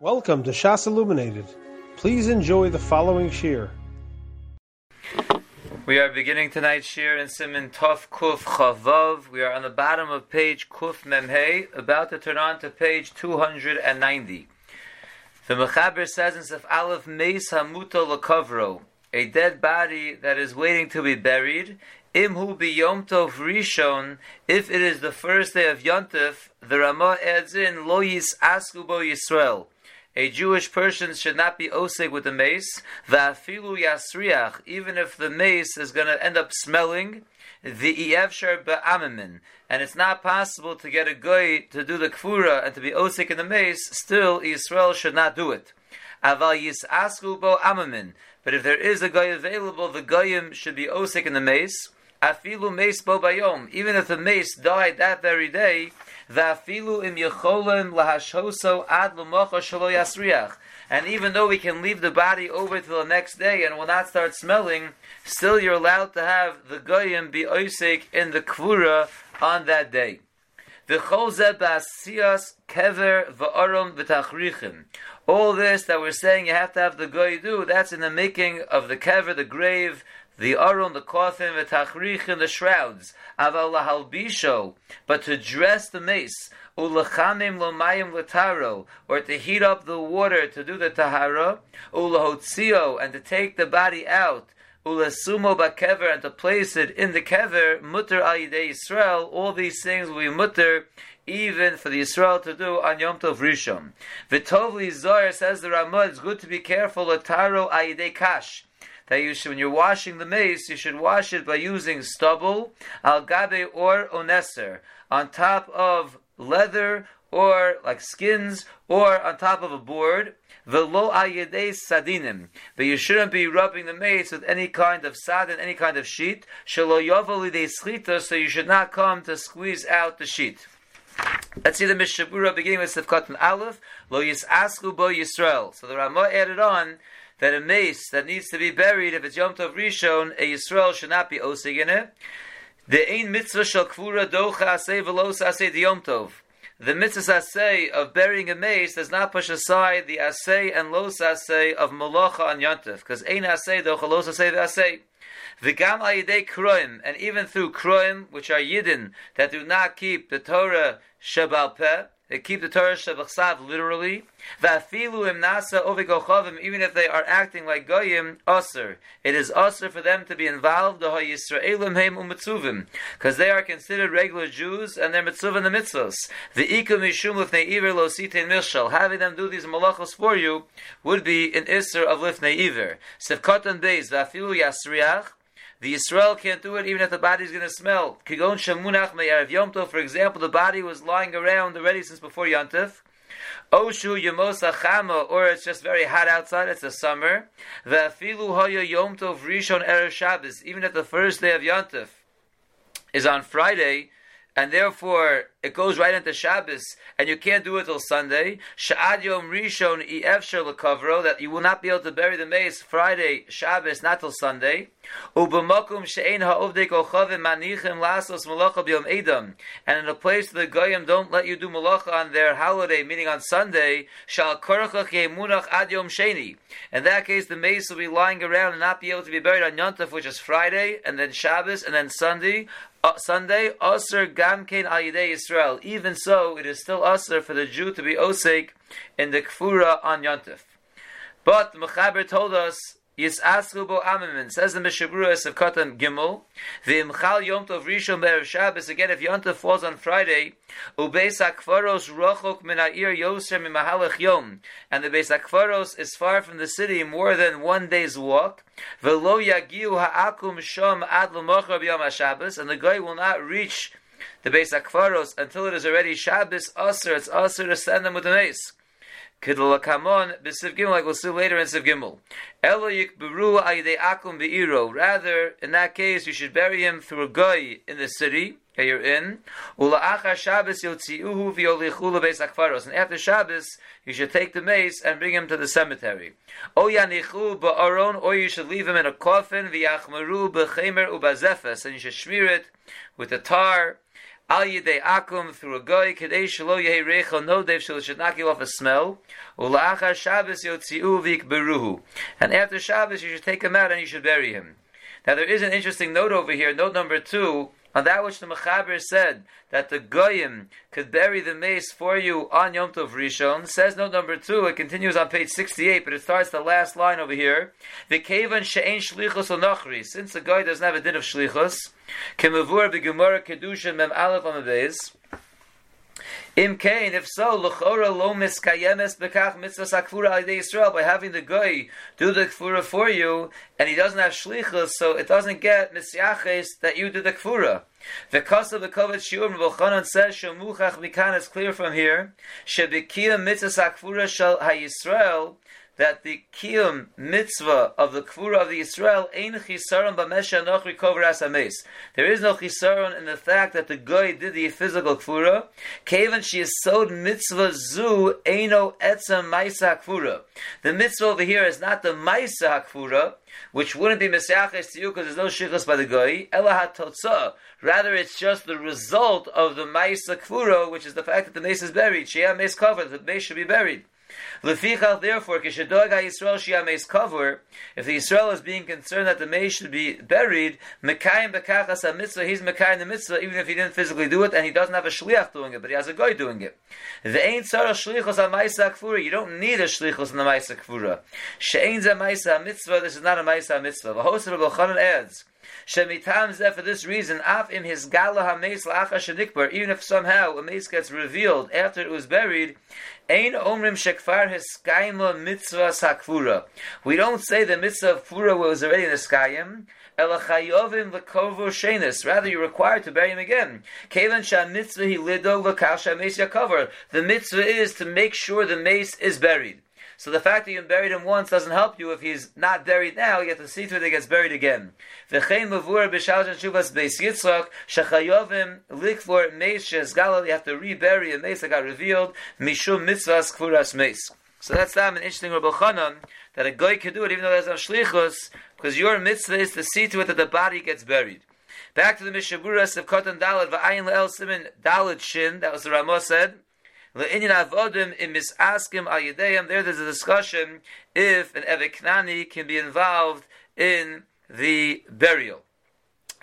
Welcome to Shas Illuminated. Please enjoy the following shir. We are beginning tonight's shir in Siman Tov Kuf Chavav. We are on the bottom of page Kuf Memhei, about to turn on to page 290. The Mechaber says in Sef Aleph Meis Hamuto Lakovro, a dead body that is waiting to be buried. Imhu Yom Tov Rishon, if it is the first day of Yontif, the Ramah adds in Lo Yis Askubo Yisrael a Jewish person should not be osig with the mace. Va'afilu yasriach, even if the mace is going to end up smelling. The ievshar ba'amimin, and it's not possible to get a guy to do the kfura and to be osik in the mace. Still, Israel should not do it. Aval yisasku bo. But if there is a guy available, the goyim should be osik in the mace. Afilu mace bo. Even if the mace died that very day, Im yasriach. And even though we can leave the body over till the next day and will not start smelling, still you're allowed to have the goyim be oisik in the kvura on that day. All this that we're saying you have to have the goy do, that's in the making of the kever, the grave, the aron, the coffin, the tachrich, and the shrouds. Aval lahalbisho, but to dress the mace, ulachamim lomayim lataro, or to heat up the water to do the tahara, ulahotzio, and to take the body out, ulasumo bakever, and to place it in the kever, mutter ayidei Yisrael, all these things be mutter, even for the Israel to do on Yom Tov Rishon. Vitovli Zohar says the Ramah, it's good to be careful, lataro ayidei kash, that you should, when you're washing the mace, you should wash it by using stubble, algabe or oneser, on top of leather or like skins, or on top of a board. Velo ayedei sadinim. But you shouldn't be rubbing the mace with any kind of sadin, any kind of sheet. Shelo yovalidei schita, so you should not come to squeeze out the sheet. Let's see the Mishabura beginning with Sefkat and Aleph. Lo yisasku bo Yisrael. So the Ramah added on that a mace that needs to be buried, if it's Yom Tov Rishon, a Yisrael should not be osig in it. The ein mitzvah shel kvura docha asay velos asay the Yom Tov. The mitzvah asay of burying a mace does not push aside the asay and los asay of malacha on Yontif, because ein asay docha los asay asay. V'gam ayidei kroim, and even through kroim, which are yidden, that do not keep the Torah shebal peh, they keep the Torah Shabachsav literally. Va'afilu im nasa ovigochavim, even if they are acting like goyim, aser. It is aser for them to be involved, the Yisraelim heim umitzuvim, because they are considered regular Jews and they're mitzvah in the mitzvahs. The ikum mishum lifnei iver lo mishal. Having them do these malachos for you would be an iser of lifnei iver. Sevkatan beis, va'afilu yasriach, the Israel can't do it even if the body is going to smell. Kigon Shamunach Me'erev Yom Tov, for example, the body was lying around already since before Yontif. Oshu Yemosa Chama, or it's just very hot outside, it's the summer. Ve'afilu Hoya Yom Tov Rishon Erev Shabbos, even if the first day of Yontif is on Friday, and therefore it goes right into Shabbos, and you can't do it till Sunday. Sha'ad Yom Rishon Lekavro, that you will not be able to bury the mace Friday, Shabbos, not till Sunday. Ubamakum She'ein Ha'ovdei Kochavim Manichim Lasos Malacha B'Yom Edom, and in a place the Goyim don't let you do Malacha on their holiday, meaning on Sunday, Shal Korachach Yemunach Ad Yom Sheni. In that case, the mace will be lying around and not be able to be buried on Yontef, which is Friday, and then Shabbos, and then Sunday. Uh, Sunday, Aser Gamkein Ayidei Yisrael. Even so, it is still Aser for the Jew to be Osek in the Kfura on Yontif. But the Mechaber told us Yisasru bo amimin. Says the Mishabruas of Katan Gimel. V'imchal Yom Tov Rishon Be'er Shabbos. Again, if Yom Tov falls on Friday, ubeis akfaros rochok min ha'ir yoser mimahalach yom. And the Beis akfaros is far from the city more than one day's walk. V'lo yagiu ha'akum shom ad l'mocher b'yom ha'Shabbos. And the guy will not reach the Beis akfaros until it is already Shabbos. Aser, it's aser to send them with the mace. Kidlakamon b'siv gimel, like we'll see later in Siv Gimel. Elo yikberu akum. Rather, in that case, you should bury him through a guy in the city that you're in. And after Shabbos, you should take the mace and bring him to the cemetery. Or you should leave him in a coffin. And you should smear it with the tar al yidei akum through a goy kedei shelo yehi reichel no dev shel you off a smell. Ulachar Shabbos yotziu beruhu and after Shabbos you should take him out and you should bury him. Now there is an interesting note over here. Note number two on that which the Mechaber said that the Goyim could bury the mace for you on Yom Tov Rishon, says note number two, it continues on page 68, but it starts the last line over here. V'kevan she'en shlichus onachri, since the Goy doesn't have a din of shlichus, kemavur b'gemara kedusha mem aleph on the base, Im kain, if so, l'chora lo miskayemes bekach mitzvah sakfura al Yisrael by having the guy do the kfura for you, and he doesn't have shlichus, so it doesn't get misyaches that you do the kfura. The cost of the kovet shiur Rabbachanan says shemuchach mikan is clear from here. Shebekia mitzvah sakfura shel hayisrael that the kiyum mitzvah of the kvura of the Israel ein chisaron b'mesha nochri kover asames. There is no chisaron in the fact that the goy did the physical kvura. Kaven she is sod mitzvah zu eino etzem maisa kvura. The mitzvah over here is not the maisa kvura, which wouldn't be mesyaches to you because there's no shichas by the goy. Ela hatotza. Rather, it's just the result of the maisa kvura, which is the fact that the mace is buried. Shia mace covered. The mace should be buried. Lefichach, therefore, kishadoga Yisrael shiameis cover. If the Yisrael is being concerned that the mace should be buried, mekayim bekachas mitzvah, he's mekayim the mitzvah, even if he didn't physically do it, and he doesn't have a shliach doing it, but he has a guy doing it. The ain't sarah shlichos on ma'isa kfura. You don't need a shlichos on the ma'isa kfura. She'ain za ma'isa mitzvah. This is not a ma'isa mitzvah. The host of Rabbi adds. Shemitam zeh for this reason, af im his gala hames la'acha shenikbar, even if somehow a mace gets revealed after it was buried, ein omrim shekfar hiskaima mitzvah sakfura. We don't say the mitzvah of fura was already in the skayim, elachayovim v'kovo shenis. Rather, you're required to bury him again. Kevan shah mitzvah he lidog v'kal shah mace yakover. The mitzvah is to make sure the mace is buried. So the fact that you buried him once doesn't help you if he's not buried now. You have to see to it that he gets buried again. V'chein mavur b'shaljan shuvas beis Yitzchak likvor meis shezgalal. You have to rebury a mace that got revealed mishum mitzvahs kfuras meis. So that's that an interesting Rabbi Chanan that a guy could do it even though there's no shlichus because your mitzvah is to see to it that the body gets buried. Back to the Mishaburas of Kotan Dalad v'ayin le'el simin Dalad Shin. That was the Ramah said. There, there's a discussion if an eviknani can be involved in the burial.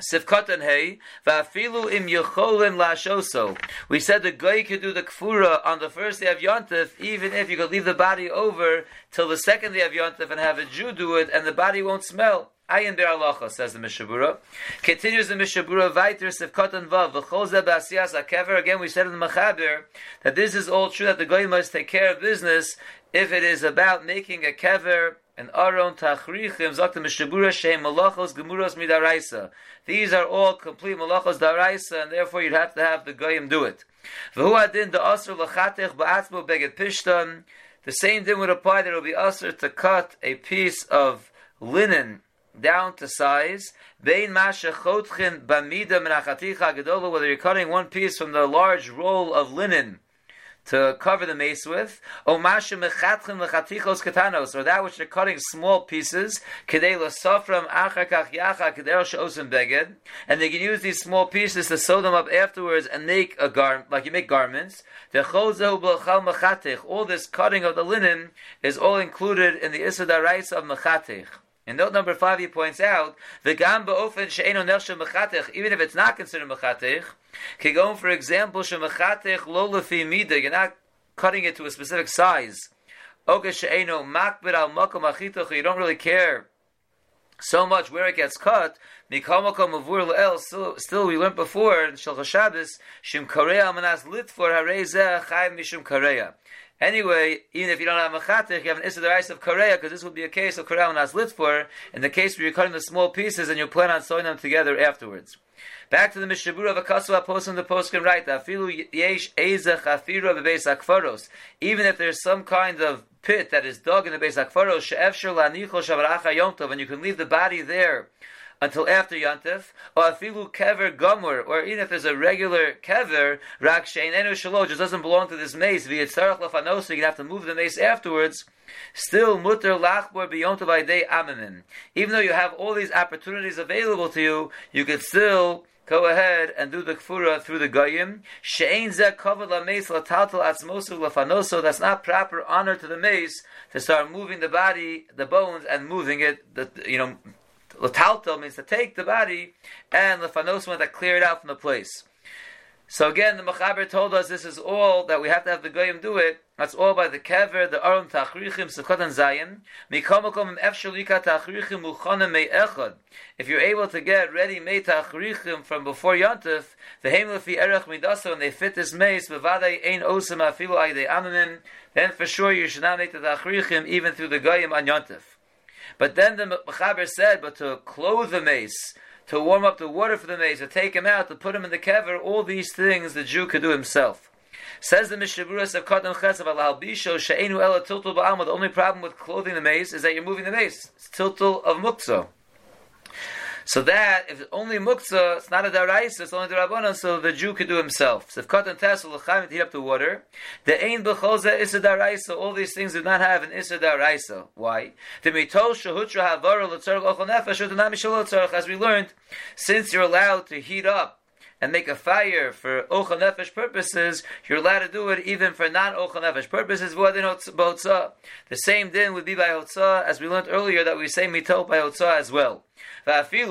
Sifkatan hey, va'afilu im yecholin lashoso. We said the guy could do the kfura on the first day of Yontif, even if you could leave the body over till the second day of Yontif and have a Jew do it, and the body won't smell. Ayin der alacha, says the Mishabura. Continues the Mishabura, weiter, sivkot vav, v'chol zeh ba'asiyas ha'kever. Again, we said in the Mechaber, that this is all true, that the goy must take care of business if it is about making a kever, an aron tachrichim, zok the Mishabura, shehem malachos gemuros midaraisa. These are all complete malachos daraisa, and therefore you'd have to have the goyim do it. V'hu adin the asr l'chatech ba'atzmo beged pishtan. The same thing would apply it would be asr to cut a piece of linen down to size. Bein masha chotchin bamida menachaticha gedola, whether you're cutting one piece from the large roll of linen to cover the mace with, or that which they're cutting small pieces, and they can use these small pieces to sew them up afterwards and make a garment, like you make garments. All this cutting of the linen is all included in the isadarais of mechatich. In note number five, he points out the gam ba'ofen she'eno nelshem mechatech, even if it's not considered mechatech, go for example shemechatech lo lefi mida. You're not cutting it to a specific size. Oga she'eno makbid al makom achitoch. You don't really care so much where it gets cut. Still, still, we learned before in Shulchan Shabbos shim kareya manas lit for zeh chayim mishum kareya. Anyway, even if you don't have a chatich, you have an issue of Korea, because this would be a case of Korea as lit for, in the case where you're cutting the small pieces and you plan on sewing them together afterwards. Back to the Mishabura of Akasua post on the post can write Afilu yesh eza chafira bebeis akfaros. Even if there's some kind of pit that is dug in the base akfaros, she'efshir lanicho shavaracha and you can leave the body there until after Yantif, or afilu kever gomur, or even if there's a regular kever, rak shein enu just doesn't belong to this mace, v'yitzarach lefanosa, you have to move the mace afterwards, still mutter lachbor biyontav day amimin. Even though you have all these opportunities available to you, you could still go ahead and do the kfura through the goyim. She'ein zeh kavod lameis lataltal atzmosu lafanoso. That's not proper honor to the mace to start moving the body, the bones, and moving it. The, you know, lataltal means to take the body, and lafanoso to clear it out from the place. So again, the Mechaber told us this is all that we have to have the Goyim do it. That's all by the Kever, the Aron Tachrichim, Sukkot and Zayin. Efshalika Tachrichim. If you're able to get ready made Tachrichim from before Yontif, the Heimlefi Erech Midasa, and they fit this mace, Bevadai Ein Osam Afilu Aydei Amamim, then for sure you should not make the Tachrichim even through the Goyim on Yontif. But then the Mechaber said, but to clothe the mace, to warm up the water for the mace, to take him out, to put him in the kever, all these things the Jew could do himself. Says the Mishaburas of Kadam Chesav al Bisho She'enu Ela Tiltul Ba'alma. The only problem with clothing the mace is that you're moving the mace. It's tiltul of muktzah. So that if only muktzah, it's not a daraisa, it's only the rabbanon, so the Jew could do himself. So if katan tassel l'chaim to heat up the water, the ein b'cholza is a daraisa. All these things do not have an issa daraisa. Why? The mitol shahutra havara l'tzarach ochel nefesh or mishal As we learned, since you're allowed to heat up and make a fire for Ochel Nefesh purposes, you're allowed to do it even for non Ochel Nefesh purposes. The same din would be by Hotzah, as we learned earlier that we say Mitol by Hotzah as well. And even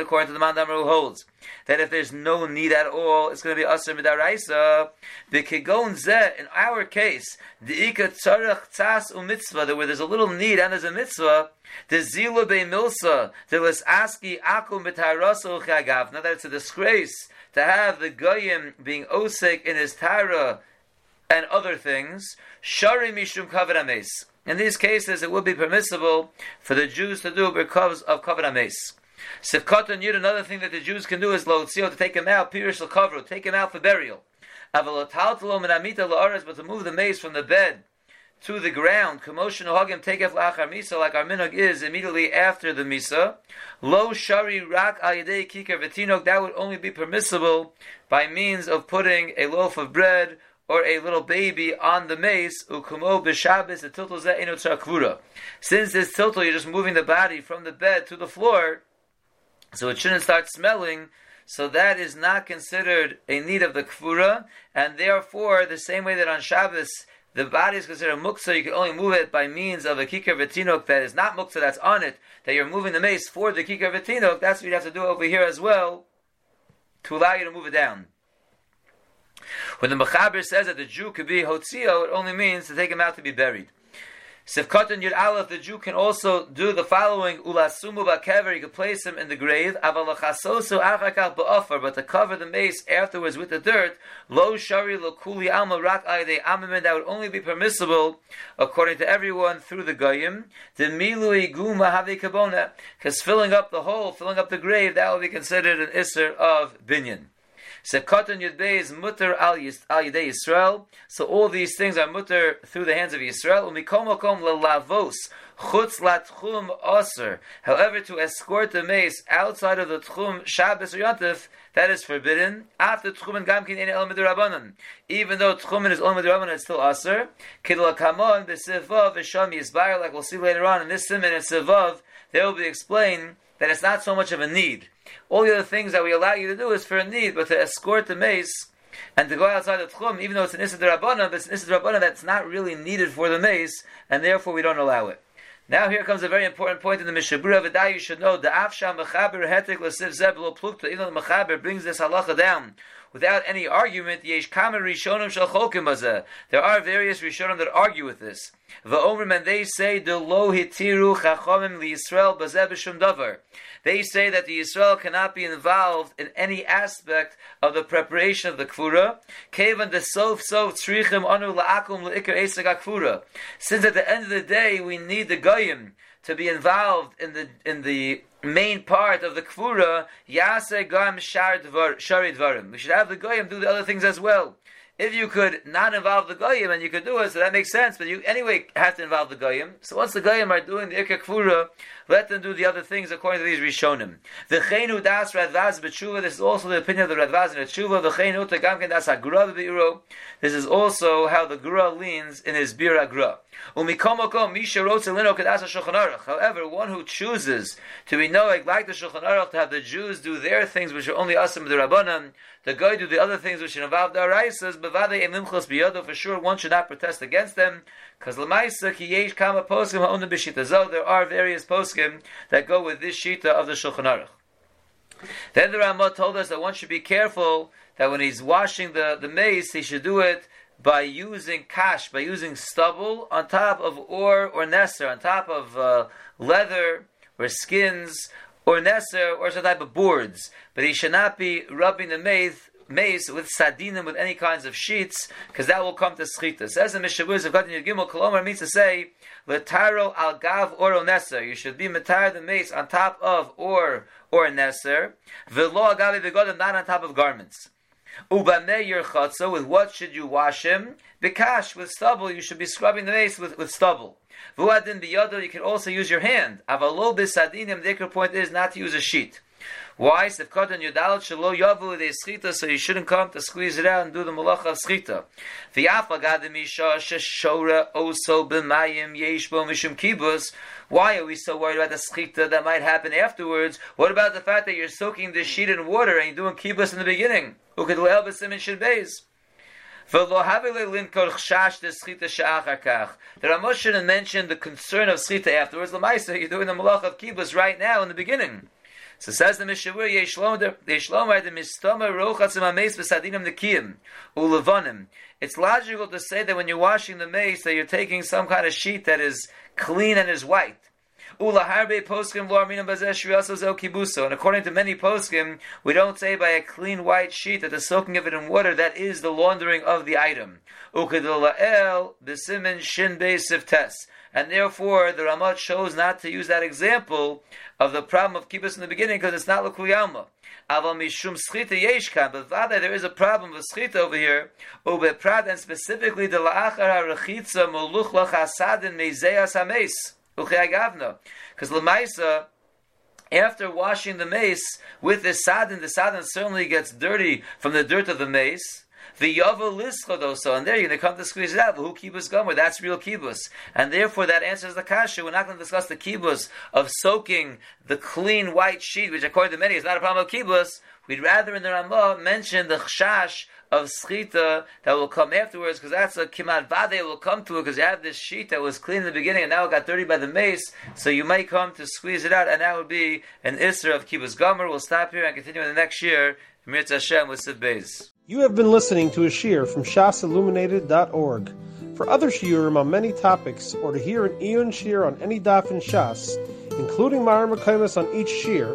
according to the man who holds that if there's no need at all, it's going to be asr midaraisa. The kigon zeh in our case, the ika tzarach tzas umitzvah, where there's a little need and there's a mitzvah. The zila be milsa, the akum b'tarasa uchagav. Now that it's a disgrace to have the goyim being osik in his tara and other things. Shari mishum kavod in these cases, it would be permissible for the Jews to do because of Kavod Ames. Sivkatan Yud, another thing that the Jews can do is Lotzio, to take him out, Pirish Lakavru, take him out for burial. Avalotaltalo Menamita La'aretz, but to move the mace from the bed to the ground, Commotion Hagim Tekef Lachar Misa, like our minog is immediately after the Misa. Lo Shari Rak Ayadei Kikar that would only be permissible by means of putting a loaf of bread or a little baby on the mace, ukumo b'shabes the zeh Since this tiltul, you're just moving the body from the bed to the floor, so it shouldn't start smelling. So that is not considered a need of the kvura, and therefore, the same way that on Shabbos the body is considered muksa, you can only move it by means of a kikar v'tinok that is not muksa, that's on it, that you're moving the mace for the kikar v'tinok, that's what you have to do over here as well, to allow you to move it down. When the Mechaber says that the Jew could be Hotzio, it only means to take him out to be buried. Sivkatan Yud Aleph, the Jew can also do the following: Ulasumu ba'kever, he could place him in the grave. Avalachasosu achakal ba'ofer, but to cover the mace afterwards with the dirt. Lo shari lo kuli alma rak ayde amamin. That would only be permissible according to everyone through the goyim. The milui guma have kabona, because filling up the hole, filling up the grave, that would be considered an isser of binyan. Sekatan Yudbei is mutter al Yidei Yisrael. So all these things are mutter through the hands of Yisrael. Umikom okom lelavos chutz latchum aser. However, to escort the mace outside of the tchum Shabbos or Yontif, that is forbidden. After tchum and gamkin in el midrabanan, even though tchumen is el midrabanan, it's still aser. Kidla kamon b'sivav v'sham yisbayr, like we'll see later on in this simon and sivav, they will be explained that it's not so much of a need. All the other things that we allow you to do is for a need, but to escort the mace and to go outside the tchum, even though it's an issa derabbanan, but it's an issa derabbanan that's not really needed for the mace, and therefore we don't allow it. Now here comes a very important point in the Mishabura V'day you should know the Afsha Mechaber Hetek L'Siv Zeblo Plukta even though the Mechaber brings this halacha down without any argument Yesh Kamer Rishonim Shal Chokim There are various Rishonim that argue with this. V'Omer and they say the Lo Hitiru Chachomim LiYisrael Bazeh B'Shum Davar they say that the Yisrael cannot be involved in any aspect of the preparation of the kfura. Kevan the sof sof tzrichim anu la'akum la'ikar esag kfura. Since at the end of the day we need the goyim to be involved in the in the main part of the kfura, yase gam shari dvarim. We should have the goyim do the other things as well. If you could not involve the goyim and you could do it, so that makes sense. But you anyway have to involve the goyim. So once the goyim are doing the ikka kfura, let them do the other things according to these rishonim. The chenu das radvaz b'tshuva. This is also the opinion of the radvaz in the tshuva. The chenu tegamken das hagra b'iro. This is also how the gra leans in his Biur HaGra. However, one who chooses to be knowing like the Shulchan Aruch to have the Jews do their things which are only asim the Rabbanan, the guy do the other things which involve the Araisas, for sure one should not protest against them, because lemaisa ki yesh kama poskim ha'onim b'shita there are various poskim that go with this shita of the Shulchan Aruch. Then the Ramah told us that one should be careful that when he's washing the, the mace, he should do it by using kash, by using stubble on top of or or nesser, on top of uh, leather or skins or nesser or some type of boards. But he should not be rubbing the mace mace with sardinim with any kinds of sheets, because that will come to schita. Says the Mishavuz of Gatin Gimel Kolomar means to say letaro al gav oro neser. You should be metar the mace on top of or or neser. Velo agavi begodim not on top of garments. Ubameir chatzah, with what should you wash him? Bikash, with stubble, you should be scrubbing the mace with, with stubble. Vuadin biyado, you can also use your hand. Avalo bisadinim, the point is not to use a sheet. Why? So you shouldn't come to squeeze it out and do the Malacha of Schita. Why are we so worried about the Schita that might happen afterwards? What about the fact that you're soaking the sheet in water and you're doing Kibus in the beginning? The Ramos shouldn't mention the concern of schita afterwards. Lamaisa, you're doing the malach of kibbutz right now in the beginning. So says the Mishavur, Yeshlomer the Mistoma Rochatzim HaMeis V'Sadinim Nekiyim Ulevonim. It's logical to say that when you're washing the mace that you're taking some kind of sheet that is clean and is white. Ulaharbe poskim v'arminam bazesh kibuso. And according to many poskim, we don't say by a clean white sheet that the soaking of it in water that is the laundering of the item. Ukadulael b'simin shin siftes. And therefore, the Ramat chose not to use that example of the problem of kibbutz in the beginning because it's not l'kuyalma. Aval yeshkan, but rather there is a problem with schita over here. And specifically the la'achar ha'rechitza muluchlach hasadin meizeas hameis. Because Lamaisa, after washing the mace with the sadin, the sadin certainly gets dirty from the dirt of the mace. The yavo lischodoso, and there you're going to come to squeeze it out. Who kibbutz gomer? That's real kibbutz, and therefore that answers the kasha. We're not going to discuss the kibbutz of soaking the clean white sheet, which according to many is not a problem of kibbutz. We'd rather in the Ramah mention the chash of schita that will come afterwards, because that's a kimat vade will come to it, because you have this sheet that was clean in the beginning and now it got dirty by the mace, so you might come to squeeze it out, and that would be an isra of kibbutz gomer. We'll stop here and continue in the next year. Hashem with Beis. You have been listening to a shear from shasilluminated.org. For other shiurim on many topics, or to hear an Eon shear on any daf in Shas, including Mareh Mekomos on each shear,